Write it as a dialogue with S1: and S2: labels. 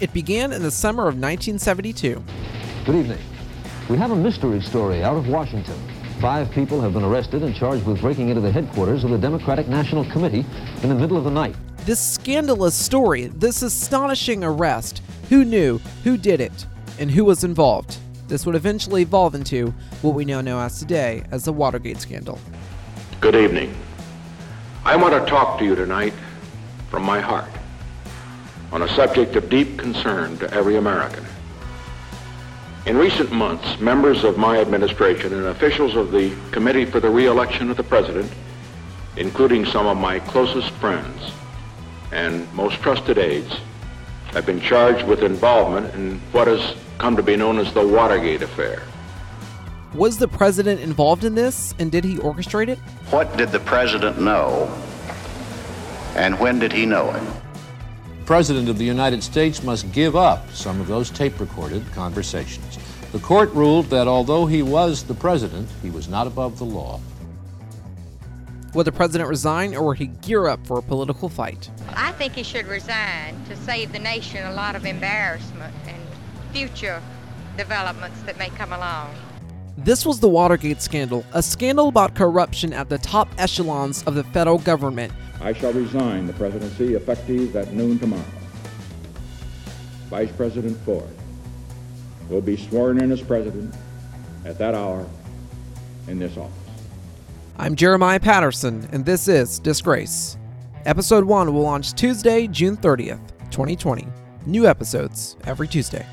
S1: It began in the summer of 1972.
S2: Good evening. We have a mystery story out of Washington. Five people have been arrested and charged with breaking into the headquarters of the Democratic National Committee in the middle of the night.
S1: This scandalous story, this astonishing arrest, who knew, who did it, and who was involved. This would eventually evolve into what we now know as today as the Watergate scandal.
S3: Good evening. I want to talk to you tonight from my heart on a subject of deep concern to every American. In recent months, members of my administration and officials of the Committee for the Re-election of the President, including some of my closest friends and most trusted aides, have been charged with involvement in what has come to be known as the Watergate affair.
S1: Was the president involved in this, and did he orchestrate it?
S4: What did the president know, and when did he know it?
S5: President of the United States must give up some of those tape recorded conversations. The court ruled that although he was the president, he was not above the law.
S1: Would the president resign, or would he gear up for a political fight?
S6: I think he should resign to save the nation a lot of embarrassment and future developments that may come along.
S1: This was the Watergate scandal, a scandal about corruption at the top echelons of the federal government.
S7: I shall resign the presidency effective at noon tomorrow. Vice President Ford will be sworn in as president at that hour in this office.
S1: I'm Jeremiah Patterson, and this is Disgrace. Episode 1 will launch Tuesday, June 30th, 2020. New episodes every Tuesday.